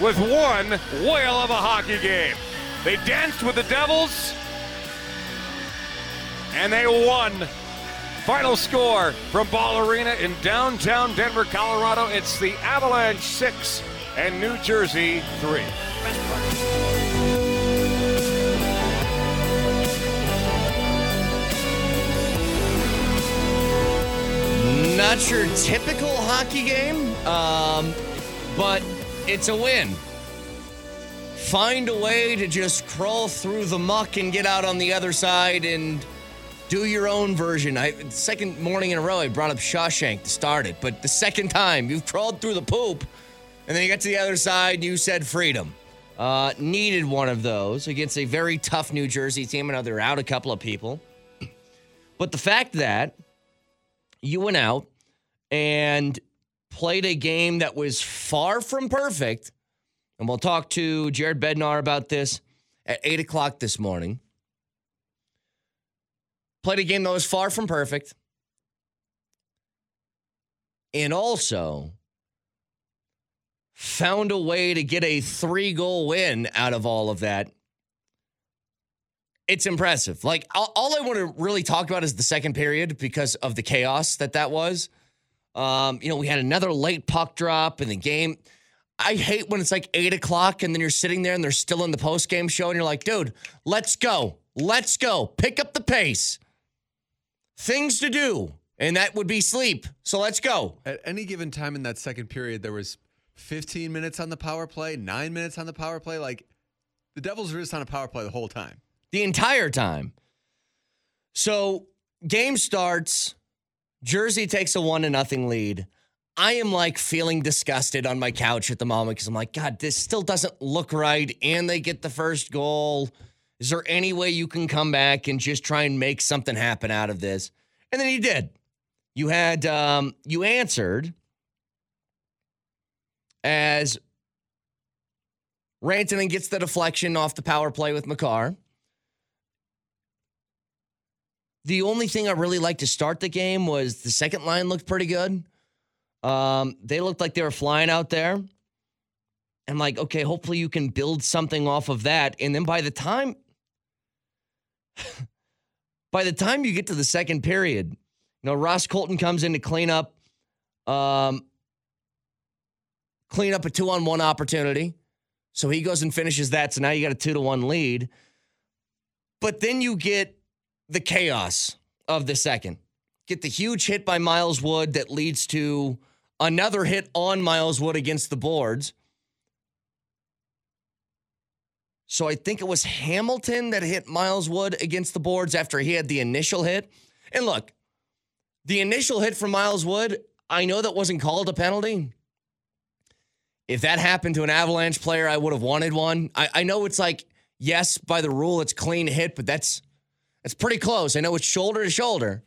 with one whale of a hockey game. They danced with the Devils and they won. Final score from Ball Arena in downtown Denver, Colorado. It's the Avalanche 6 and New Jersey 3. Not your typical hockey game, um, but it's a win. Find a way to just crawl through the muck and get out on the other side and do your own version. I second morning in a row I brought up Shawshank to start it, but the second time you've crawled through the poop and then you get to the other side you said freedom. Uh, needed one of those against a very tough New Jersey team. I know they're out a couple of people. But the fact that you went out and played a game that was far from perfect, and we'll talk to Jared Bednar about this at 8 o'clock this morning. Played a game that was far from perfect. And also found a way to get a three goal win out of all of that. It's impressive. Like, all, all I want to really talk about is the second period because of the chaos that that was. Um, you know, we had another late puck drop in the game. I hate when it's like eight o'clock and then you're sitting there and they're still in the post game show and you're like, dude, let's go. Let's go. Pick up the pace. Things to do. And that would be sleep. So let's go. At any given time in that second period, there was 15 minutes on the power play, nine minutes on the power play. Like the Devils were just on a power play the whole time. the entire time. So game starts. Jersey takes a one to nothing lead. I am like feeling disgusted on my couch at the moment because I'm like, God, this still doesn't look right. And they get the first goal. Is there any way you can come back and just try and make something happen out of this? And then he did. You had um, you answered as Rantanen gets the deflection off the power play with Makar. The only thing I really liked to start the game was the second line looked pretty good. Um, they looked like they were flying out there. I'm like, okay, hopefully you can build something off of that. And then by the time by the time you get to the second period, you know, Ross Colton comes in to clean up um clean up a two on one opportunity. So he goes and finishes that. So now you got a two to one lead. But then you get the chaos of the second. Get the huge hit by Miles Wood that leads to another hit on Miles Wood against the boards. So I think it was Hamilton that hit Miles Wood against the boards after he had the initial hit. And look, the initial hit from Miles Wood, I know that wasn't called a penalty. If that happened to an Avalanche player, I would have wanted one. I, I know it's like, yes, by the rule, it's clean hit, but that's that's pretty close. I know it's shoulder to shoulder,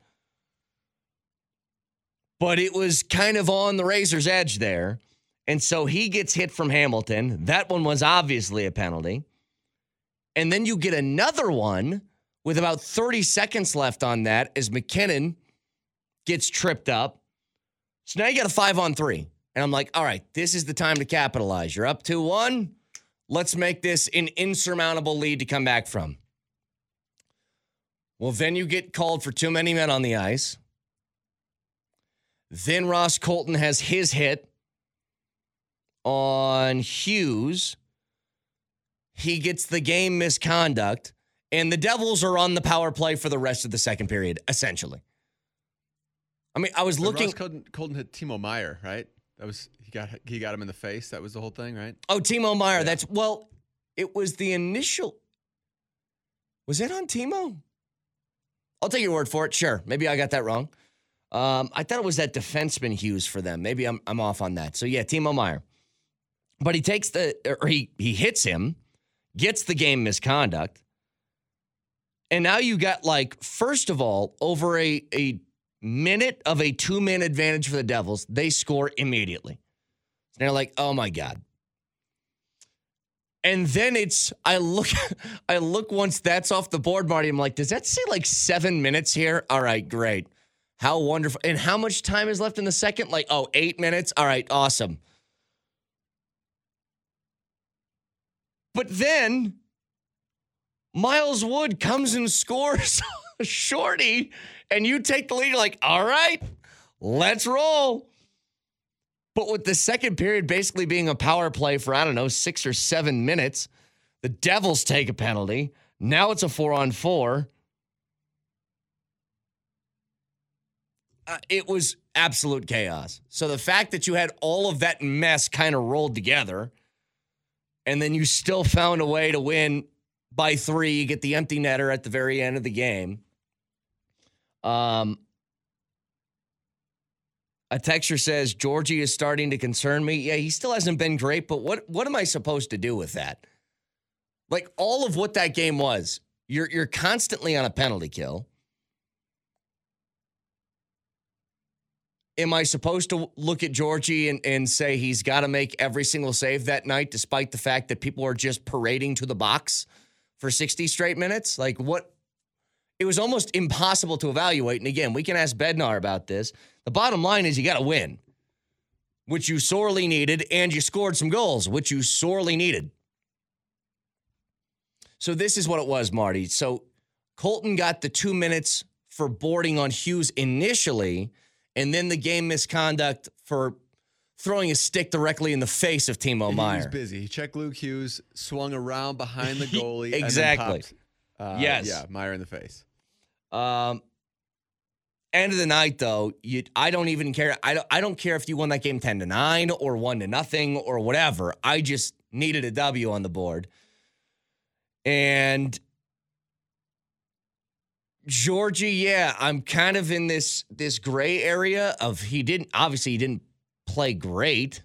but it was kind of on the razor's edge there. And so he gets hit from Hamilton. That one was obviously a penalty. And then you get another one with about 30 seconds left on that as MacKinnon gets tripped up. So now you got a five on three. And I'm like, all right, this is the time to capitalize. You're up 2 1. Let's make this an insurmountable lead to come back from. Well, then you get called for too many men on the ice. Then Ross Colton has his hit on Hughes. He gets the game misconduct, and the Devils are on the power play for the rest of the second period, essentially. I mean, I was But looking. Ross Colton, Colton hit Timo Meier, right? That was he got he got him in the face. That was the whole thing, right? Oh, Timo Meier. That's well, it was the initial. Was it on Timo? I'll take your word for it. Sure. Maybe I got that wrong. Um, I thought it was that defenseman Hughes for them. Maybe I'm I'm off on that. So yeah, Timo Meier. But he takes the or he he hits him, gets the game misconduct. And now you got like, first of all, over a a minute of a two-man advantage for the Devils, they score immediately. And they're like, oh my God. And then it's I look I look once that's off the board, Marty. I'm like, does that say like seven minutes here? All right, great. How wonderful. And how much time is left in the second? Like, oh, eight minutes. All right, awesome. But then Miles Wood comes and scores shorty, and you take the lead. Like, all right, let's roll. But with the second period basically being a power play for, I don't know, six or seven minutes, the Devils take a penalty. Now it's a four on four. Uh, it was absolute chaos. So the fact that you had all of that mess kind of rolled together, and then you still found a way to win by three, you get the empty netter at the very end of the game. Um, a texture says Georgie is starting to concern me. Yeah, he still hasn't been great, but what what am I supposed to do with that? Like all of what that game was, you're you're constantly on a penalty kill. Am I supposed to look at Georgie and, and say he's got to make every single save that night, despite the fact that people are just parading to the box for 60 straight minutes? Like what? It was almost impossible to evaluate. And again, we can ask Bednar about this. The bottom line is you got to win, which you sorely needed, and you scored some goals, which you sorely needed. So this is what it was, Marty. So Colton got the two minutes for boarding on Hughes initially, and then the game misconduct for throwing a stick directly in the face of Timo He was busy. He checked Luke Hughes, swung around behind the goalie. Exactly. And then popped, uh, Yes. Yeah, Meier in the face. Um, end of the night, though, you I don't even care. I don't, I don't care if you won that game ten to nine or one to nothing or whatever. I just needed a W on the board, and Georgie, yeah, I'm kind of in this this gray area of he didn't obviously he didn't play great.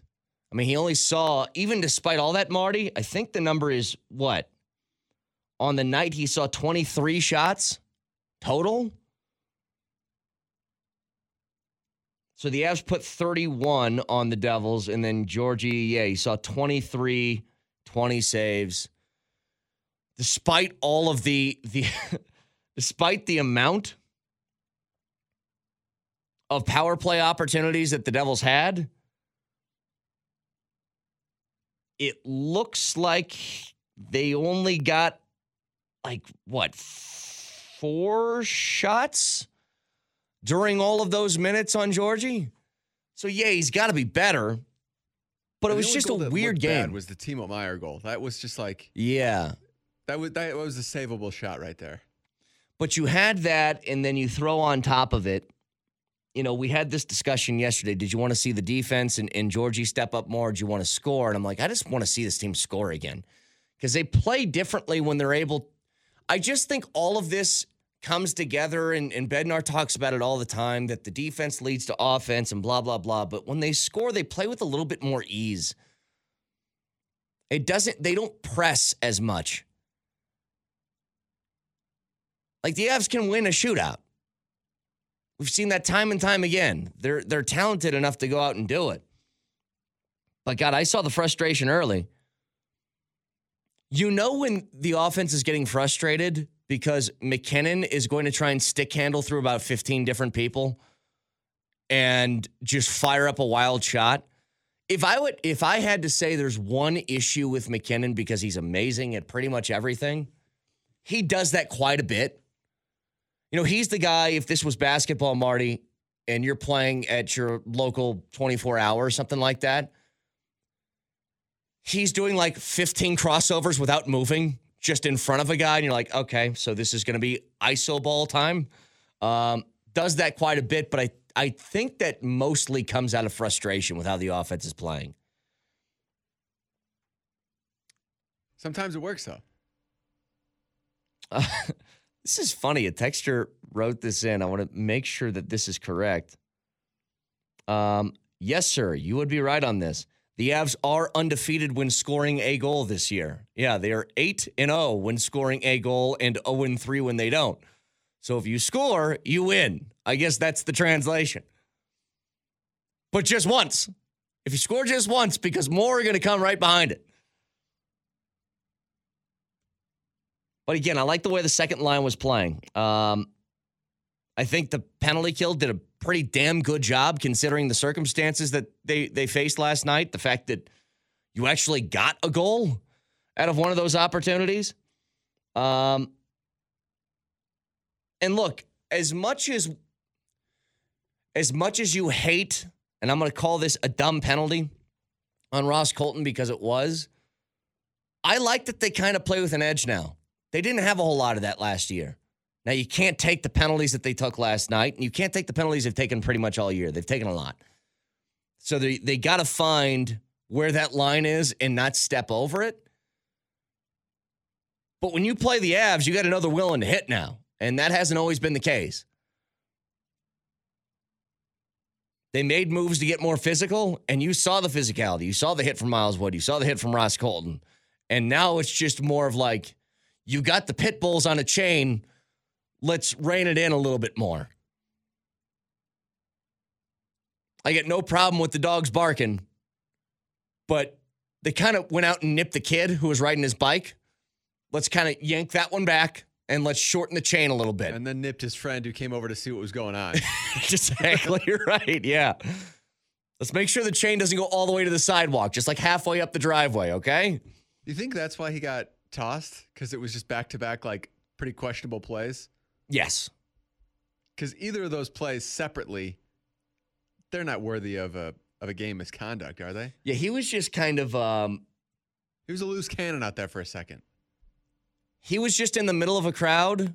I mean, he only saw even despite all that, Marty. I think the number is what on the night he saw 23 shots total. So the Avs put 31 on the Devils, and then Georgie, yeah, he saw 23, 20 saves. Despite all of the the despite the amount of power play opportunities that the Devils had, it looks like they only got like what four shots during all of those minutes on Georgie. So yeah, he's got to be better. But it was just a weird game. Was the Timo Meier goal? That was just like yeah. that was that was a savable shot right there. But you had that, and then you throw on top of it. You know, we had this discussion yesterday. Did you want to see the defense and, and Georgie step up more? Did you want to score? And I'm like, I just want to see this team score again because they play differently when they're able. I just think all of this comes together, and, and Bednar talks about it all the time that the defense leads to offense and blah, blah, blah. But when they score, they play with a little bit more ease. It doesn't, they don't press as much. Like the Avs can win a shootout. We've seen that time and time again. They're they're talented enough to go out and do it. But God, I saw the frustration early. You know when the offense is getting frustrated because MacKinnon is going to try and stick handle through about 15 different people and just fire up a wild shot. If I would if I had to say there's one issue with MacKinnon because he's amazing at pretty much everything, he does that quite a bit. You know, he's the guy, if this was basketball, Marty, and you're playing at your local 24 hour or something like that, he's doing like 15 crossovers without moving just in front of a guy. And you're like, okay, so this is going to be ISO ball time. Um, does that quite a bit, but I, I think that mostly comes out of frustration with how the offense is playing. Sometimes it works though. Uh, this is funny. A texture wrote this in. I want to make sure that this is correct. Um, yes, sir. You would be right on this. The Avs are undefeated when scoring a goal this year. Yeah, they are 8 and 0 when scoring a goal and 0 and 3 when they don't. So if you score, you win. I guess that's the translation. But just once. If you score just once, because more are going to come right behind it. But again, I like the way the second line was playing. Um, I think the penalty kill did a pretty damn good job considering the circumstances that they they faced last night. The fact that you actually got a goal out of one of those opportunities. Um, and look, as much as as much as you hate, and I'm going to call this a dumb penalty on Ross Colton because it was. I like that they kind of play with an edge now. They didn't have a whole lot of that last year. Now you can't take the penalties that they took last night, and you can't take the penalties they've taken pretty much all year. They've taken a lot. So they they got to find where that line is and not step over it. But when you play the Avs, you got another willing to hit now, and that hasn't always been the case. They made moves to get more physical, and you saw the physicality. You saw the hit from Miles Wood. You saw the hit from Ross Colton. And now it's just more of like, you got the pit bulls on a chain. Let's rein it in a little bit more. I get no problem with the dogs barking, but they kind of went out and nipped the kid who was riding his bike. Let's kind of yank that one back and let's shorten the chain a little bit. And then nipped his friend who came over to see what was going on. exactly right. Yeah. Let's make sure the chain doesn't go all the way to the sidewalk, just like halfway up the driveway, okay? you think that's why he got tossed? Because it was just back to back, like pretty questionable plays? Yes. Because either of those plays separately, they're not worthy of a of a game misconduct, are they? Yeah, he was just kind of um He was a loose cannon out there for a second. he was just in the middle of a crowd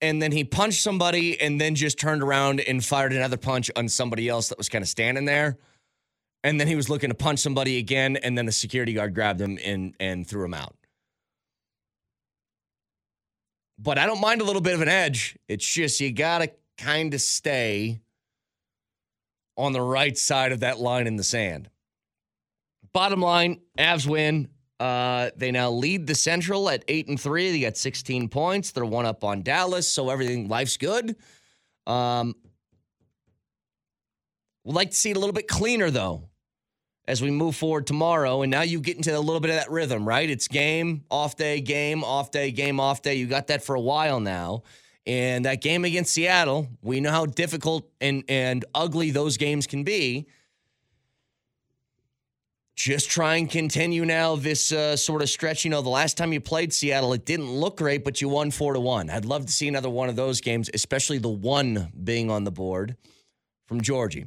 and then he punched somebody and then just turned around and fired another punch on somebody else that was kind of standing there. And then he was looking to punch somebody again and then the security guard grabbed him and and threw him out. But I don't mind a little bit of an edge. It's just you got to kind of stay on the right side of that line in the sand. Bottom line, Avs win. Uh, they now lead the Central at eight and three. They got 16 points. They're one up on Dallas, so everything life's good. Um, would like to see it a little bit cleaner though as we move forward tomorrow. And now you get into a little bit of that rhythm, right? It's game, off day, game, off day, game, off day. You got that for a while now. And that game against Seattle, we know how difficult and, and ugly those games can be. Just try and continue now this uh, sort of stretch. You know, the last time you played Seattle, it didn't look great, but you won four to one. I'd love to see another one of those games, especially the one being on the board from Georgie.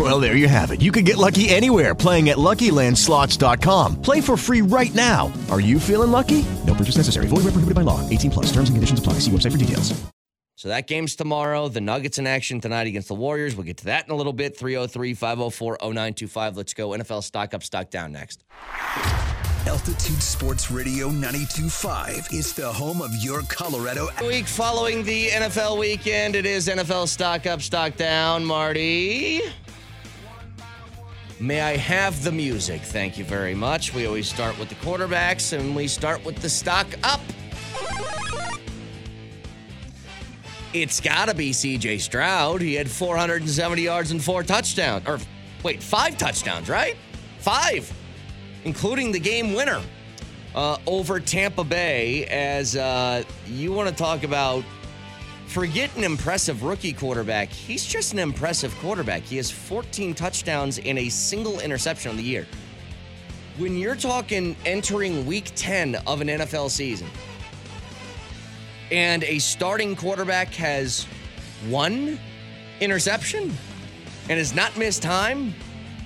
Well, there you have it. You can get lucky anywhere playing at LuckyLandSlots.com. Play for free right now. Are you feeling lucky? No purchase necessary. Void where prohibited by law. 18 plus. Terms and conditions apply. See website for details. So that game's tomorrow. The Nuggets in action tonight against the Warriors. We'll get to that in a little bit. 303 504 0925. Let's go. NFL stock up, stock down next. Altitude Sports Radio 92.5 is the home of your Colorado. Week following the NFL weekend, it is NFL stock up, stock down. Marty. May I have the music? Thank you very much. We always start with the quarterbacks and we start with the stock up. It's got to be CJ Stroud. He had 470 yards and four touchdowns. Or, wait, five touchdowns, right? Five, including the game winner. uh, over Tampa Bay as uh, you want to talk about forget an impressive rookie quarterback. He's just an impressive quarterback. He has 14 touchdowns and a single interception on the year. When you're talking entering week 10 of an NFL season and a starting quarterback has one interception and has not missed time,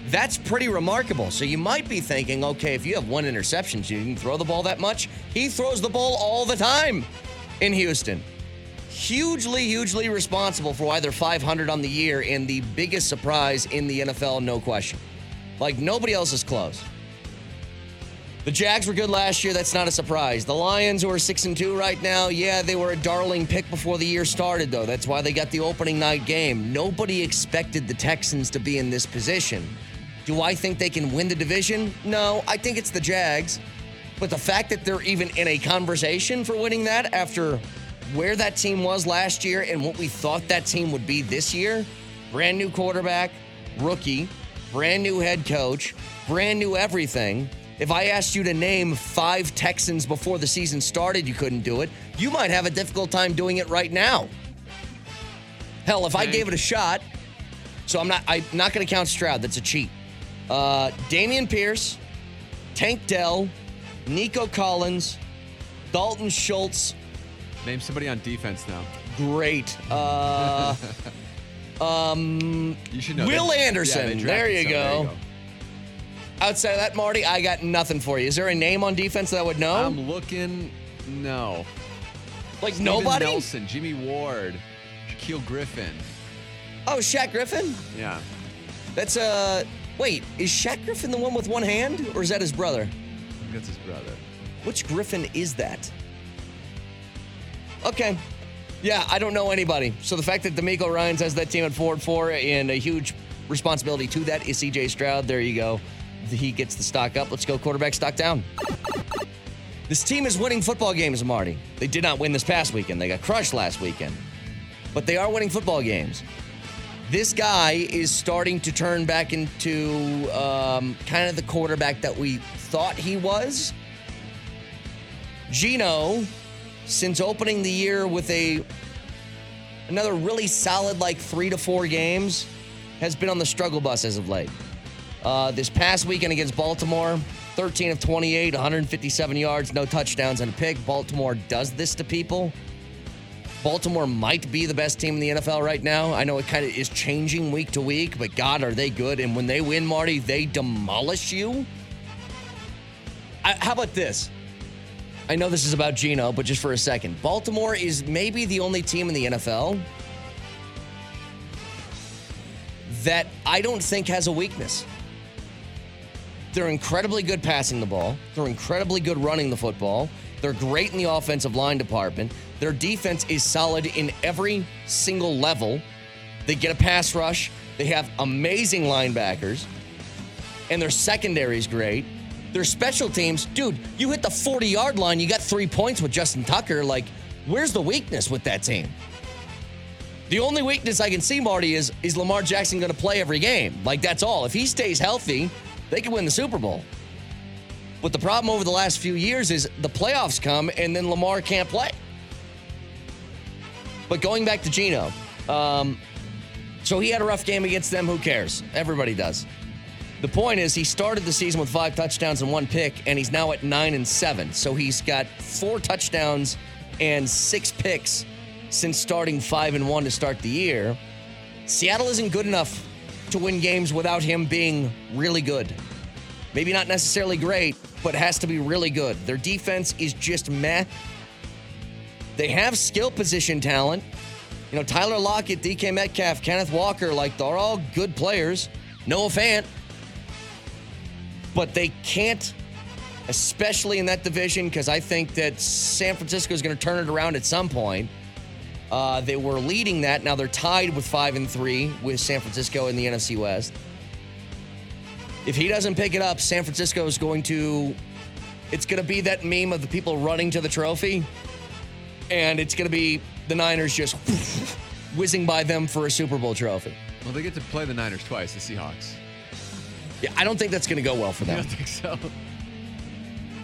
that's pretty remarkable. So you might be thinking, okay, if you have one interception, you can throw the ball that much. He throws the ball all the time in Houston. Hugely, hugely responsible for why they're 500 on the year and the biggest surprise in the NFL, no question. Like nobody else is close. The Jags were good last year. That's not a surprise. The Lions, who are six and two right now, yeah, they were a darling pick before the year started, though. That's why they got the opening night game. Nobody expected the Texans to be in this position. Do I think they can win the division? No, I think it's the Jags. But the fact that they're even in a conversation for winning that after where that team was last year and what we thought that team would be this year brand new quarterback, rookie, brand new head coach, brand new everything. If I asked you to name five Texans before the season started, you couldn't do it. You might have a difficult time doing it right now. Hell, if I gave it a shot, so I'm not I'm not going to count Stroud. That's a cheat. Uh, Dameon Pierce, Tank Dell, Nico Collins, Dalton Schultz. Name somebody on defense now. Great. Uh, um, You should know. Will They- yeah, Anderson. they drafted there, you go. Outside of that, Marty, I got nothing for you. Is there a name on defense that I would know? I'm looking. No. like Steven nobody? Nelson, Jimmy Ward, Shaquill Griffin. Oh, Shaq Griffin? Yeah. That's uh wait, is Shaq Griffin the one with one hand? Or is that his brother? I think that's his brother. Which Griffin is that? Okay. Yeah, I don't know anybody. So the fact that DeMeco Ryans has that team at four and four and a huge responsibility to that is CJ Stroud. There you go. He gets the stock up. Let's go quarterback stock down. This team is winning football games, Marty. They did not win this past weekend. They got crushed last weekend. But they are winning football games. This guy is starting to turn back into um, kind of the quarterback that we thought he was. Geno, since opening the year with a another really solid like three to four games, has been on the struggle bus as of late. Uh, this past weekend against Baltimore, 13 of 28, 157 yards, no touchdowns and a pick. Baltimore does this to people. Baltimore might be the best team in the NFL right now. I know it kind of is changing week to week, but God, are they good? And when they win, Marty, they demolish you. I, how about this? I know this is about Geno, but just for a second. Baltimore is maybe the only team in the NFL that I don't think has a weakness. They're incredibly good passing the ball. They're incredibly good running the football. They're great in the offensive line department. Their defense is solid in every single level. They get a pass rush. They have amazing linebackers. And their secondary is great. Their special teams, dude, you hit the 40 yard line, you got three points with Justin Tucker. Like, where's the weakness with that team? The only weakness I can see, Marty, is is Lamar Jackson going to play every game? Like that's all. If he stays healthy, they can win the Super Bowl. But the problem over the last few years is the playoffs come and then Lamar can't play. But going back to Geno, um, so he had a rough game against them. Who cares? Everybody does. The point is, he started the season with five touchdowns and one pick, and he's now at nine and seven. So he's got four touchdowns and six picks since starting five and one to start the year. Seattle isn't good enough to win games without him being really good. Maybe not necessarily great, but has to be really good. Their defense is just meh. They have skill position talent. You know, Tyler Lockett, DK Metcalf, Kenneth Walker, like they're all good players. Noah Fant. But they can't, especially in that division, because I think that San Francisco is going to turn it around at some point. Uh, they were leading that. Now they're tied with five and three with San Francisco in the NFC West. If he doesn't pick it up, San Francisco is going to. It's going to be that meme of the people running to the trophy, and it's going to be the Niners just whizzing by them for a Super Bowl trophy. Well, they get to play the Niners twice, the Seahawks. Yeah, I don't think that's going to go well for them. I don't think so.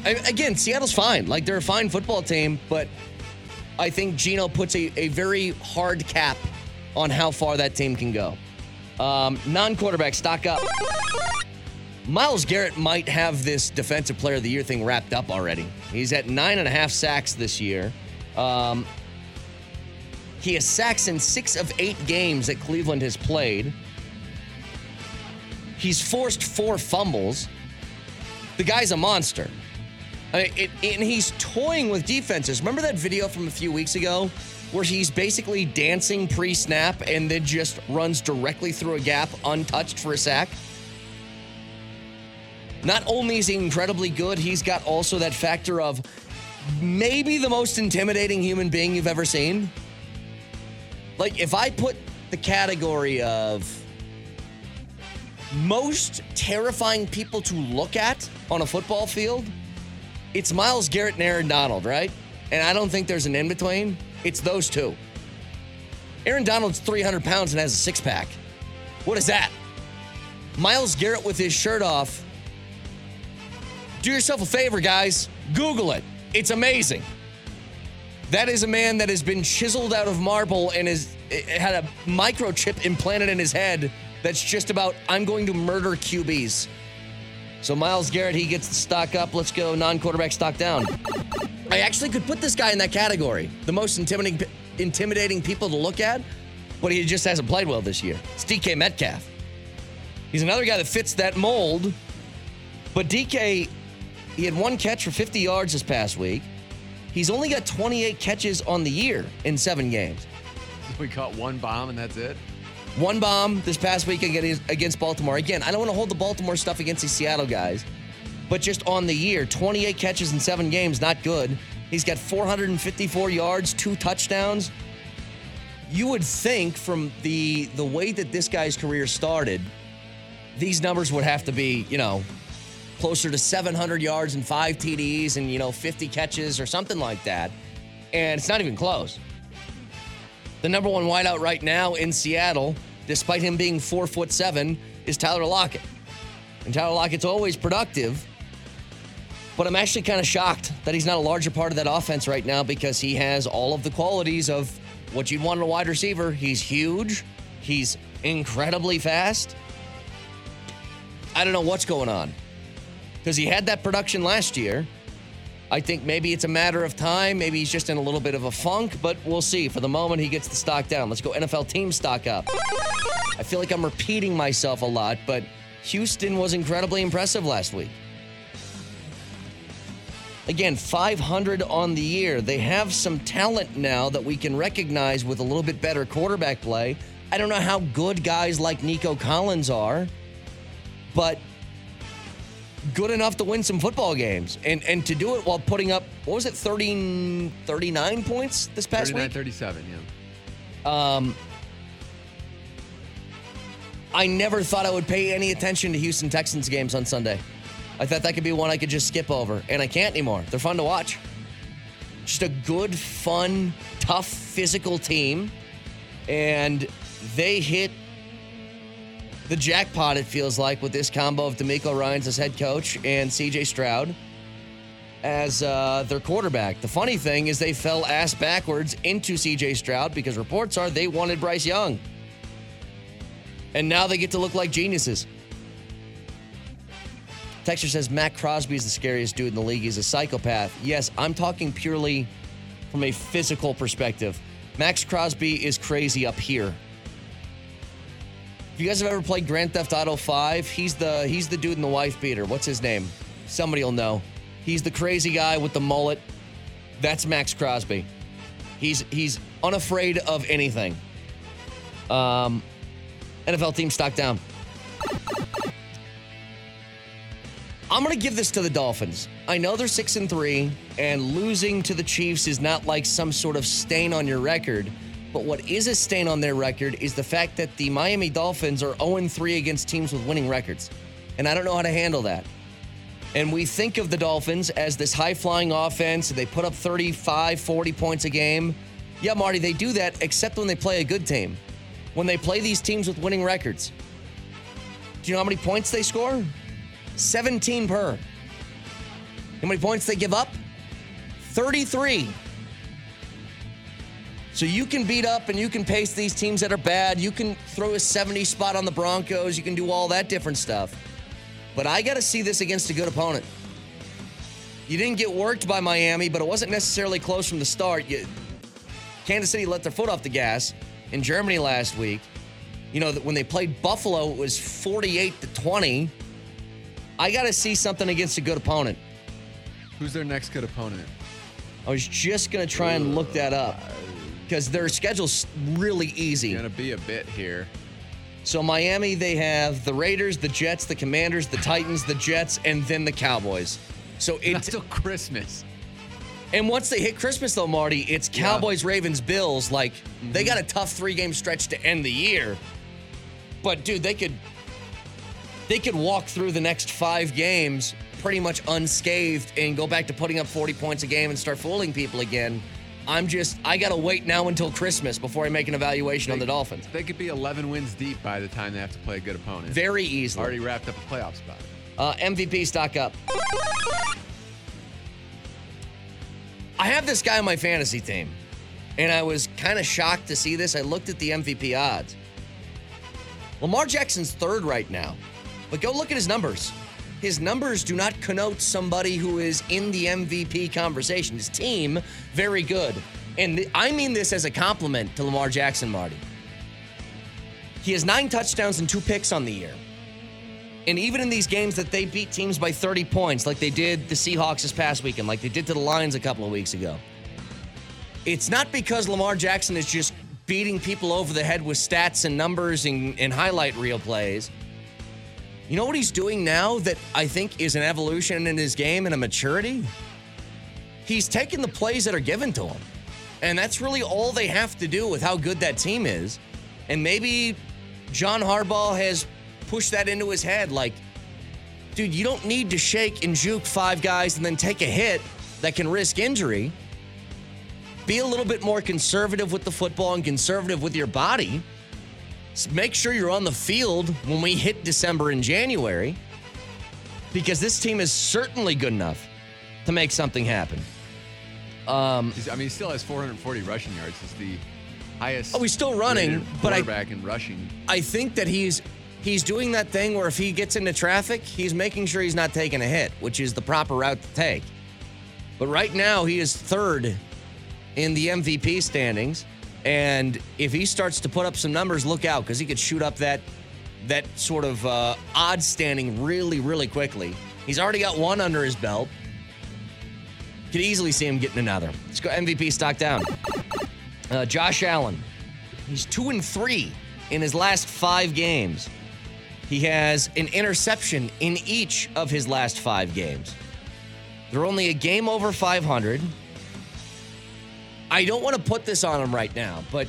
I, again, Seattle's fine. Like they're a fine football team, but I think Geno puts a, a very hard cap on how far that team can go. Um, non quarterback, stock up. Myles Garrett might have this Defensive Player of the Year thing wrapped up already. He's at nine and a half sacks this year. Um, he has sacks in six of eight games that Cleveland has played. He's forced four fumbles. The guy's a monster. I mean, it, and he's toying with defenses. Remember that video from a few weeks ago where he's basically dancing pre snap and then just runs directly through a gap untouched for a sack? Not only is he incredibly good, he's got also that factor of maybe the most intimidating human being you've ever seen. Like, if I put the category of most terrifying people to look at on a football field, it's Myles Garrett and Aaron Donald, right? And I don't think there's an in between. It's those two. Aaron Donald's 300 pounds and has a six pack. What is that? Myles Garrett with his shirt off. Do yourself a favor, guys. Google it. It's amazing. That is a man that has been chiseled out of marble and has eh, had a microchip implanted in his head that's just about, I'm going to murder QBs. So Myles Garrett, he gets the stock up. Let's go non quarterback stock down. I actually could put this guy in that category. The most intimidating, intimidating people to look at, but he just hasn't played well this year. It's DK Metcalf. He's another guy that fits that mold, but DK, he had one catch for 50 yards this past week. He's only got 28 catches on the year in seven games. We caught one bomb and that's it. One bomb this past week against Baltimore. Again, I don't want to hold the Baltimore stuff against these Seattle guys, but just on the year, 28 catches in seven games, not good. He's got 454 yards, two touchdowns. You would think from the the way that this guy's career started, these numbers would have to be, you know, closer to 700 yards and five TDs and, you know, 50 catches or something like that. And it's not even close. The number one wideout right now in Seattle, despite him being four foot seven, is Tyler Lockett. And Tyler Lockett's always productive. But I'm actually kind of shocked that he's not a larger part of that offense right now because he has all of the qualities of what you'd want in a wide receiver. He's huge, he's incredibly fast. I don't know what's going on because he had that production last year. I think maybe it's a matter of time. Maybe he's just in a little bit of a funk, but we'll see. For the moment, he gets the stock down. Let's go NFL team stock up. I feel like I'm repeating myself a lot, but Houston was incredibly impressive last week. Again, 500 on the year. They have some talent now that we can recognize with a little bit better quarterback play. I don't know how good guys like Nico Collins are, but good enough to win some football games and and to do it while putting up what was it 30 39 points this past 39 week 37, yeah. um I never thought I would pay any attention to Houston Texans games on Sunday. I thought that could be one I could just skip over, and I can't anymore. They're fun to watch. Just a good, fun, tough, physical team, and they hit the jackpot, it feels like, with this combo of DeMeco Ryans as head coach and CJ Stroud as uh, their quarterback. The funny thing is they fell ass backwards into CJ Stroud because reports are they wanted Bryce Young. And now they get to look like geniuses. Texture says Matt Crosby is the scariest dude in the league. He's a psychopath. Yes, I'm talking purely from a physical perspective. Maxx Crosby is crazy up here. If you guys have ever played Grand Theft Auto 5, he's the he's the dude in the wife beater. What's his name? Somebody will know. He's the crazy guy with the mullet. That's Maxx Crosby. He's he's unafraid of anything. Um, NFL team stock down. I'm going to give this to the Dolphins. I know they're 6 and 3 and losing to the Chiefs is not like some sort of stain on your record, but what is a stain on their record is the fact that the Miami Dolphins are 0 3 against teams with winning records. And I don't know how to handle that. And we think of the Dolphins as this high flying offense. They put up 35, 40 points a game. Yeah, Marty, they do that except when they play a good team. When they play these teams with winning records. Do you know how many points they score? 17 per. How many points they give up? 33. So you can beat up and you can pace these teams that are bad. You can throw a 70 spot on the Broncos. You can do all that different stuff. But I got to see this against a good opponent. You didn't get worked by Miami, but it wasn't necessarily close from the start. You, Kansas City let their foot off the gas in Germany last week. You know, when they played Buffalo, it was 48 to 20. I got to see something against a good opponent. Who's their next good opponent? I was just going to try and look that up because their schedule's really easy. Gonna be a bit here. So Miami, they have the Raiders, the Jets, the Commanders, the Titans, the Jets, and then the Cowboys. So it's till Christmas. and once they hit Christmas though, Marty, it's Cowboys, Ravens, Bills. Like they mm-hmm. got a tough three game stretch to end the year. But dude, they could they could walk through the next five games pretty much unscathed and go back to putting up 40 points a game and start fooling people again. I'm just I gotta wait now until Christmas before I make an evaluation on the Dolphins. They could be 11 wins deep by the time they have to play a good opponent. Very easily. Already wrapped up a playoff spot. Uh, MVP stock up. I have this guy on my fantasy team, and I was kind of shocked to see this. I looked at the MVP odds. Lamar Jackson's third right now, but go look at his numbers. His numbers do not connote somebody who is in the MVP conversation. His team, very good. And th- I mean this as a compliment to Lamar Jackson, Marty. He has nine touchdowns and two picks on the year. And even in these games that they beat teams by 30 points, like they did the Seahawks this past weekend, like they did to the Lions a couple of weeks ago, it's not because Lamar Jackson is just beating people over the head with stats and numbers and, and highlight reel plays. You know what he's doing now that I think is an evolution in his game and a maturity? He's taking the plays that are given to him. And that's really all they have to do with how good that team is. And maybe John Harbaugh has pushed that into his head like, dude, you don't need to shake and juke five guys and then take a hit that can risk injury. Be a little bit more conservative with the football and conservative with your body. Make sure you're on the field when we hit December and January because this team is certainly good enough to make something happen. Um, I mean, he still has 440 rushing yards. He's the highest. Oh, he's still running, but I- quarterback in rushing. I think that he's he's doing that thing where if he gets into traffic, he's making sure he's not taking a hit, which is the proper route to take. But right now, he is third in the MVP standings, and if he starts to put up some numbers, look out because he could shoot up that that sort of uh, odd standing really, really quickly. He's already got one under his belt. Could easily see him getting another. Let's go MVP stock down. Uh, Josh Allen, he's two and three in his last five games. He has an interception in each of his last five games. They're only a game over 500. I don't want to put this on him right now, but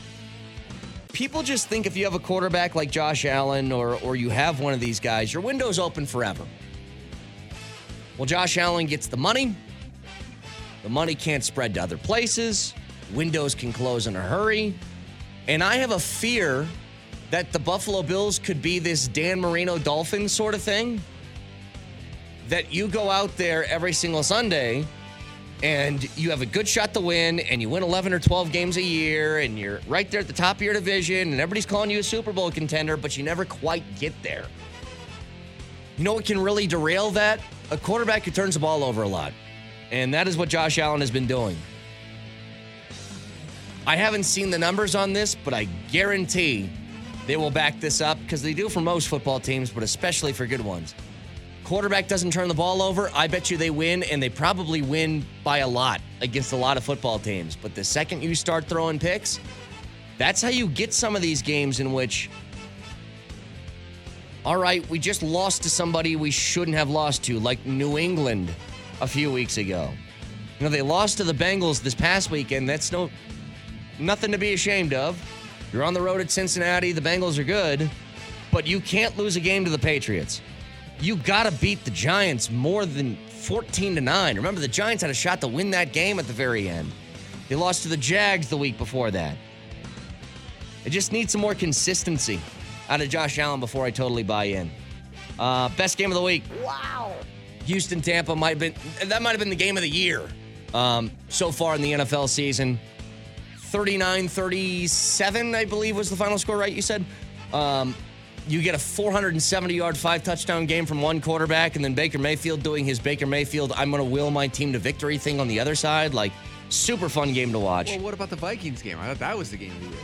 people just think if you have a quarterback like Josh Allen or, or you have one of these guys, your window's open forever. Well, Josh Allen gets the money. The money can't spread to other places. Windows can close in a hurry. And I have a fear that the Buffalo Bills could be this Dan Marino Dolphins sort of thing. That you go out there every single Sunday and you have a good shot to win and you win 11 or 12 games a year and you're right there at the top of your division and everybody's calling you a Super Bowl contender, but you never quite get there. You know what can really derail that? A quarterback who turns the ball over a lot. And that is what Josh Allen has been doing. I haven't seen the numbers on this, but I guarantee they will back this up because they do for most football teams, but especially for good ones. Quarterback doesn't turn the ball over, I bet you they win, and they probably win by a lot against a lot of football teams. But the second you start throwing picks, that's how you get some of these games in which, all right, we just lost to somebody we shouldn't have lost to, like New England a few weeks ago. You know, they lost to the Bengals this past weekend. That's no nothing to be ashamed of. You're on the road at Cincinnati. The Bengals are good, but you can't lose a game to the Patriots. You got to beat the Giants more than 14 to 9. Remember the Giants had a shot to win that game at the very end. They lost to the Jags the week before that. It just needs some more consistency out of Josh Allen before I totally buy in. Uh, best game of the week. Wow. Houston Tampa might have been that might have been the game of the year um, so far in the NFL season. 39 37, I believe, was the final score, right? You said? Um, you get a 470 yard, five touchdown game from one quarterback, and then Baker Mayfield doing his Baker Mayfield, I'm going to will my team to victory thing on the other side. Like, super fun game to watch. Well, what about the Vikings game? I thought that was the game of the year.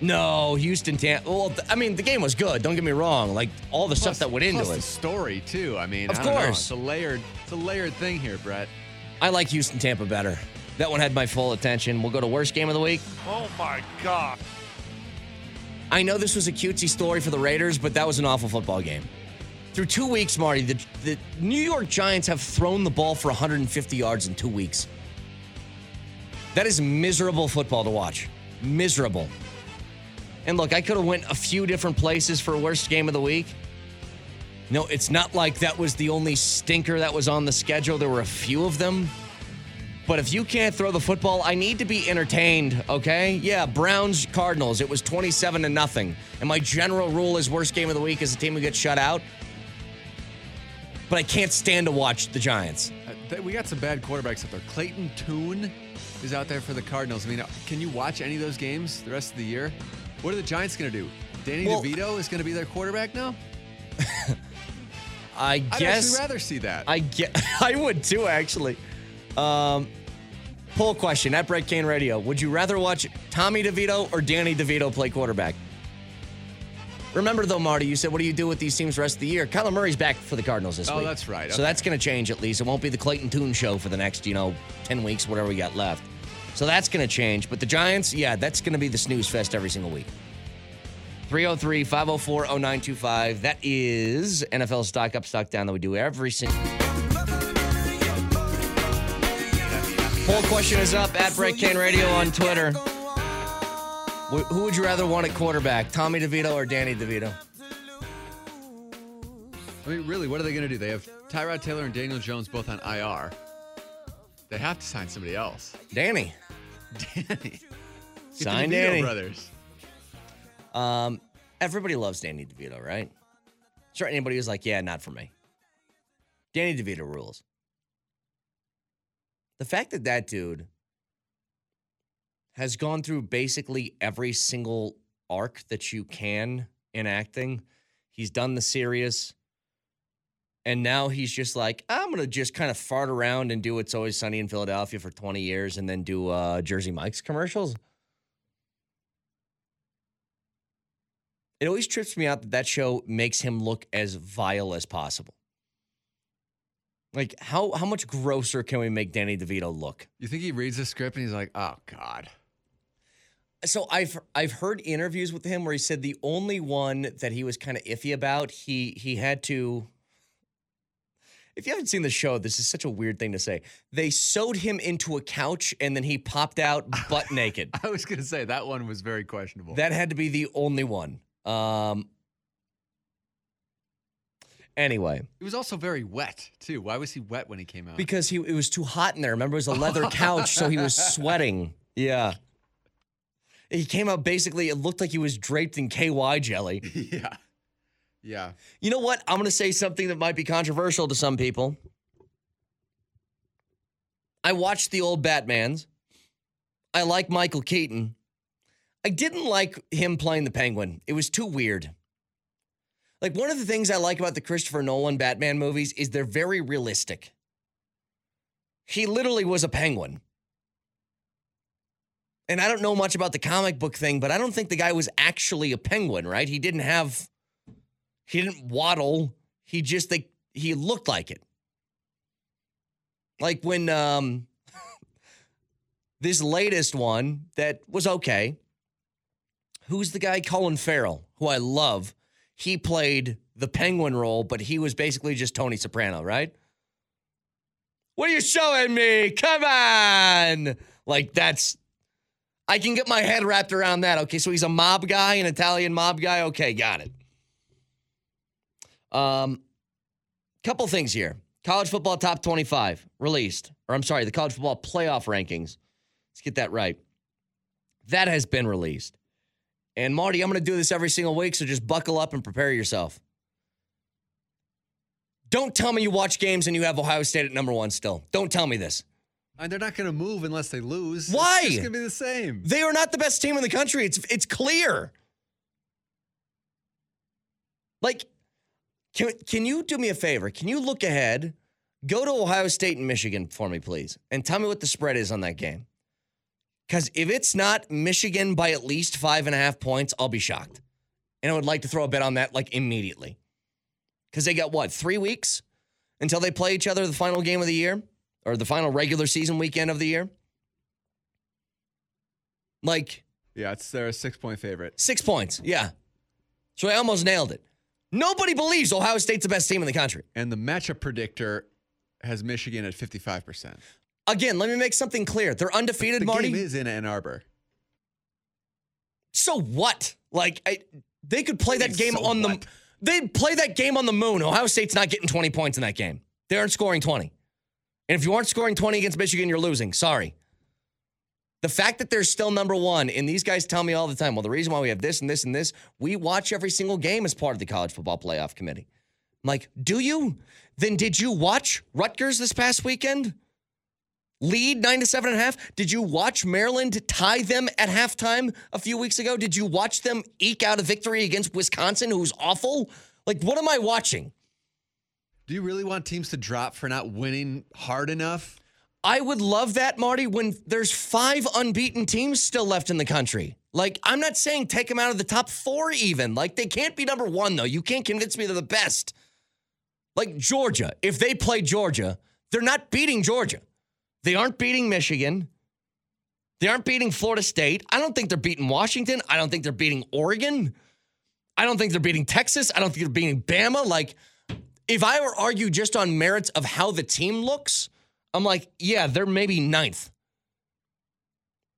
No, Houston Tampa. Well, th- I mean, the game was good. Don't get me wrong. Like all the stuff that went into plus it. the story too. I mean, Of I don't know. course. it's a layered, it's a layered thing here, Brett. I like Houston Tampa better. That one had my full attention. We'll go to worst game of the week. Oh my God. I know this was a cutesy story for the Raiders, but that was an awful football game. Through two weeks, Marty, the, the New York Giants have thrown the ball for 150 yards in two weeks. That is miserable football to watch. Miserable. And look, I could have went a few different places for worst game of the week. No, it's not like that was the only stinker that was on the schedule. There were a few of them. But if you can't throw the football, I need to be entertained, okay? Yeah, Browns Cardinals. It was 27 to nothing. And my general rule is worst game of the week is the team who gets shut out. But I can't stand to watch the Giants. Uh, we got some bad quarterbacks out there. Clayton Tune is out there for the Cardinals. I mean, uh, can you watch any of those games the rest of the year? What are the Giants going to do? Danny Well- DeVito is going to be their quarterback now? I guess. I'd rather see that. I get I would too actually. Um poll question at Brett Kane Radio. Would you rather watch Tommy DeVito or Danny DeVito play quarterback? Remember though, Marty, you said what do you do with these teams the rest of the year? Kyler Murray's back for the Cardinals this Oh, week. Oh, that's right. So that's gonna change at least. It won't be the Clayton Tune show for the next, you know, 10 weeks, whatever we got left. So that's gonna change. But the Giants, yeah, that's gonna be the snooze fest every single week. 303 504 0925. That is NFL stock up, stock down that we do every single. Poll question is up at Brett Kane Radio on Twitter. Who would you rather want at quarterback, Tommy DeVito or Danny DeVito? I mean, really, what are they going to do? They have Tyrod Taylor and Daniel Jones both on IR. They have to sign somebody else. Danny. Danny. Sign Danny. brothers. Um, everybody loves Danny DeVito, right? Sure, anybody who's like, yeah, not for me. Danny DeVito rules. The fact that that dude has gone through basically every single arc that you can in acting, he's done the serious, and now he's just like, I'm gonna just kind of fart around and do It's Always Sunny in Philadelphia for 20 years, and then do uh, Jersey Mike's commercials. It always trips me out that that show makes him look as vile as possible. Like how how much grosser can we make Danny DeVito look? You think he reads the script and he's like, oh, God. So I've I've heard interviews with him where he said the only one that he was kind of iffy about, he he had to if you haven't seen the show, this is such a weird thing to say. They sewed him into a couch and then he popped out butt naked. I was going to say that one was very questionable. That had to be the only one. Um Anyway, it was also very wet, too. Why was he wet when he came out? because he it was too hot in there. Remember, it was a leather couch, so he was sweating. Yeah. He came out basically, it looked like he was draped in KY jelly. yeah. Yeah. You know what? I'm going to say something that might be controversial to some people. I watched the old Batmans. I like Michael Keaton. I didn't like him playing the Penguin. It was too weird. Like one of the things I like about the Christopher Nolan Batman movies is they're very realistic. He literally was a penguin. And I don't know much about the comic book thing, but I don't think the guy was actually a penguin, right? He didn't have he didn't waddle. He just like he looked like it. Like when um this latest one that was okay. Who's the guy Colin Farrell, who I love? He played the penguin role, but he was basically just Tony Soprano, right? What are you showing me? Come on. Like that's I can get my head wrapped around that. Okay, so he's a mob guy, an Italian mob guy. Okay, got it. Um, couple things here. College football top 25 released, or I'm sorry, the college football playoff rankings. Let's get that right. That has been released. And Marty, I'm going to do this every single week, so just buckle up and prepare yourself. Don't tell me you watch games and you have Ohio State at number one still. Don't tell me this. And they're not going to move unless they lose. Why? It's going to be the same. They are not the best team in the country. It's it's clear. Like, can can you do me a favor? Can you look ahead? Go to Ohio State and Michigan for me, please, and tell me what the spread is on that game. Because if it's not Michigan by at least five and a half points, I'll be shocked. And I would like to throw a bet on that like immediately. Because they got what, three weeks until they play each other the final game of the year or the final regular season weekend of the year? Like, Yeah, it's they're a six point favorite. Six points. Yeah. So I almost nailed it. Nobody believes Ohio State's the best team in the country. And the matchup predictor has Michigan at 55%. Again, let me make something clear. They're undefeated, The Marty. game is in Ann Arbor. so what? Like I, they could play that game so on the they'd play that game on the moon. Ohio State's not getting 20 points in that game. They aren't scoring 20. And if you aren't scoring 20 against Michigan, you're losing. Sorry. The fact that they're still number one, and these guys tell me all the time, well, the reason why we have this and this and this, we watch every single game as part of the college football playoff committee. I'm like, do you? Then did you watch Rutgers this past weekend? Lead nine to seven and a half. Did you watch Maryland tie them at halftime a few weeks ago? Did you watch them eke out a victory against Wisconsin, who's awful? Like, what am I watching? Do you really want teams to drop for not winning hard enough? I would love that, Marty, when there's five unbeaten teams still left in the country. Like, I'm not saying take them out of the top four, even. Like, they can't be number one, though. You can't convince me they're the best. Like, Georgia, if they play Georgia, they're not beating Georgia. They aren't beating Michigan. They aren't beating Florida State. I don't think they're beating Washington. I don't think they're beating Oregon. I don't think they're beating Texas. I don't think they're beating Bama. Like, if I were argue just on merits of how the team looks, I'm like, yeah, they're maybe ninth.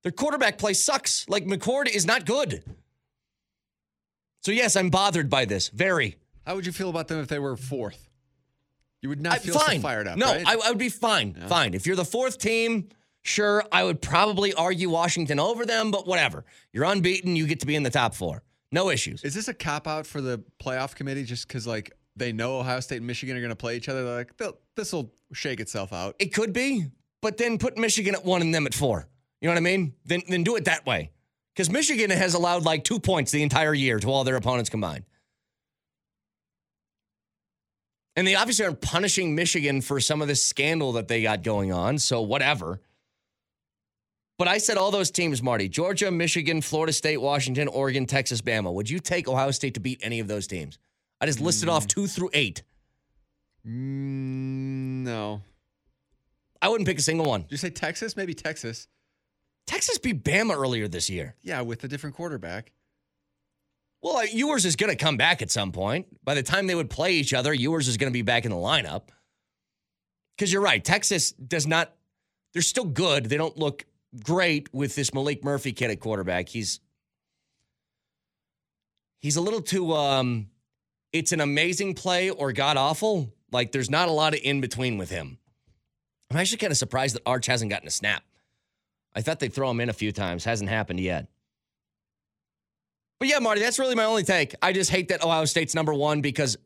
Their quarterback play sucks. Like McCord is not good. So yes, I'm bothered by this. Very. How would you feel about them if they were fourth? You would not I- feel fine. so fired up, no, right? I, I would be fine. Fine. If you're the fourth team, sure, I would probably argue Washington over them, but whatever. You're unbeaten. You get to be in the top four. No issues. Is this a cop out for the playoff committee just because like they know Ohio State and Michigan are going to play each other? They're like, this will shake itself out. It could be, but then put Michigan at one and them at four. You know what I mean? Then then do it that way. Because Michigan has allowed like two points the entire year to all their opponents combined. And they obviously aren't punishing Michigan for some of this scandal that they got going on. So whatever. But I said all those teams, Marty Georgia, Michigan, Florida State, Washington, Oregon, Texas, Bama. Would you take Ohio State to beat any of those teams? I just listed off two through eight. Mm, no. I wouldn't pick a single one. Did you say Texas? Maybe Texas. Texas beat Bama earlier this year. Yeah, with a different quarterback. Well, uh, Ewers is going to come back at some point. By the time they would play each other, Ewers is going to be back in the lineup. Because you're right, Texas does not. They're still good. They don't look great with this Maalik Murphy kid at quarterback. He's he's a little too. um It's an amazing play or god awful. Like there's not a lot of in between with him. I'm actually kind of surprised that Arch hasn't gotten a snap. I thought they'd throw him in a few times. Hasn't happened yet. But yeah, Marty, that's really my only take. I just hate that Ohio State's number one because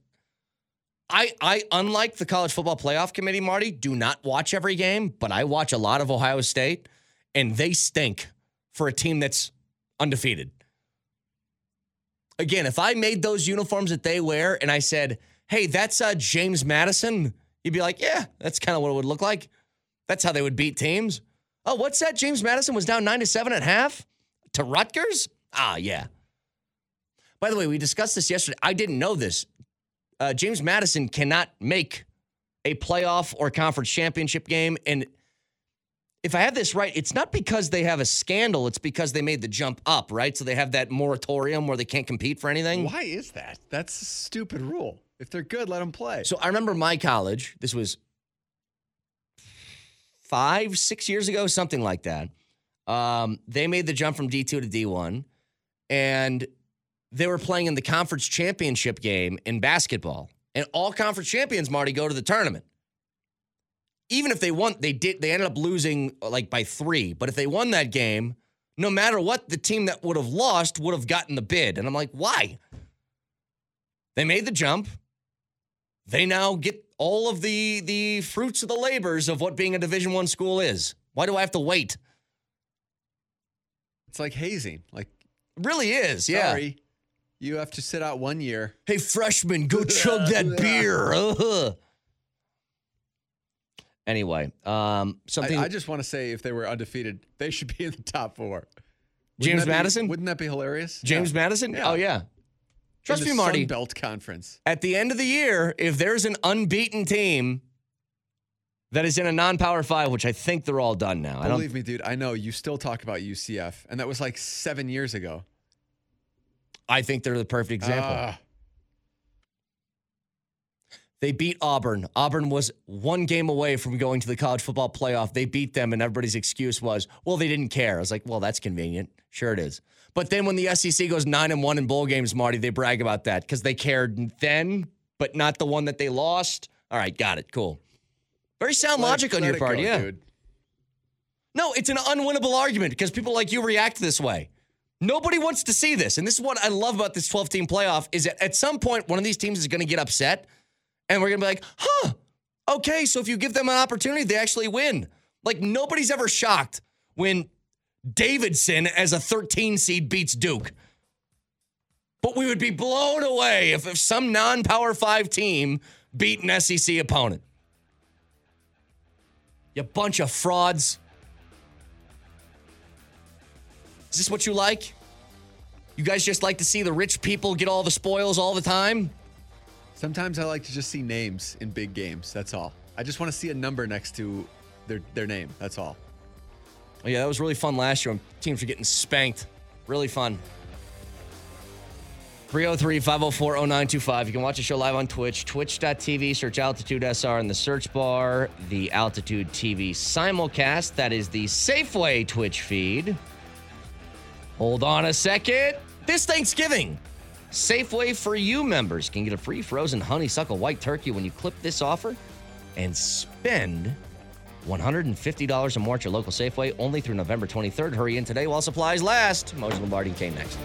I, I, unlike the college football playoff committee, Marty, do not watch every game, but I watch a lot of Ohio State, and they stink for a team that's undefeated. Again, if I made those uniforms that they wear and I said, hey, that's uh, James Madison, you'd be like, yeah, that's kind of what it would look like. That's how they would beat teams. Oh, what's that? James Madison was down nine to seven at half to Rutgers? Ah, yeah. By the way, we discussed this yesterday. I didn't know this. Uh, James Madison cannot make a playoff or conference championship game. And if I have this right, it's not because they have a scandal, it's because they made the jump up, right? So they have that moratorium where they can't compete for anything. Why is that? That's a stupid rule. If they're good, let them play. So I remember my college, this was five, six years ago, something like that. Um, they made the jump from D2 to D1, and they were playing in the conference championship game in basketball. And all conference champions, Marty, go to the tournament. Even if they won, they did they ended up losing uh, like by three. But if they won that game, no matter what, the team that would have lost would have gotten the bid. And I'm like, why? They made the jump. they now get all of the the fruits of the labors of what being a Division One school is. Why do I have to wait? It's like hazing. Like, It really is. Yeah. sorry, you have to sit out one year. Hey, freshman, go chug that beer. Ugh. Anyway, um, something. I, I just want to say, if they were undefeated, they should be in the top four. Wouldn't James that be- Madison? wouldn't that be hilarious? James. Madison? Yeah. Oh yeah. Trust me, Marty. Sun Belt Conference. At the end of the year, if there's an unbeaten team that is in a non-power five, which I think they're all done now. I don't Believe me, dude. I know you still talk about UCF, and that was like seven years ago. I think they're the perfect example. Ah, They beat Auburn. Auburn was one game away from going to the college football playoff. They beat them, and everybody's excuse was, well, they didn't care. I was like, well, that's convenient. Sure it is. But then when the SEC goes nine and one in bowl games, Marty, they brag about that because they cared then, but not the one that they lost. All right, got it. Cool. Very sound let- logic on your part. go, yeah. dude. No, it's an unwinnable argument because people like you react this way. Nobody wants to see this. And this is what I love about this 12 team playoff is that at some point one of these teams is going to get upset and we're going to be like, "Huh. Okay, so if you give them an opportunity, they actually win." Like nobody's ever shocked when Davidson as a 13 seed beats Duke. But we would be blown away if, if some non-power 5 team beat an SEC opponent. You bunch of frauds. Is this what you like? You guys just like to see the rich people get all the spoils all the time? Sometimes I like to just see names in big games. That's all. I just want to see a number next to their their name. That's all. Oh, yeah, that was really fun last year when teams were getting spanked. Really fun. 303 504 0925. You can watch the show live on Twitch, twitch.tv, search Altitude SR in the search bar, the Altitude TV simulcast. That is the Safeway Twitch feed. Hold on a second. This Thanksgiving, Safeway for U members can get a free frozen honeysuckle white turkey when you clip this offer and spend $150 or more at your local Safeway only through November 23rd. Hurry in today while supplies last. Moses Lombardi came next.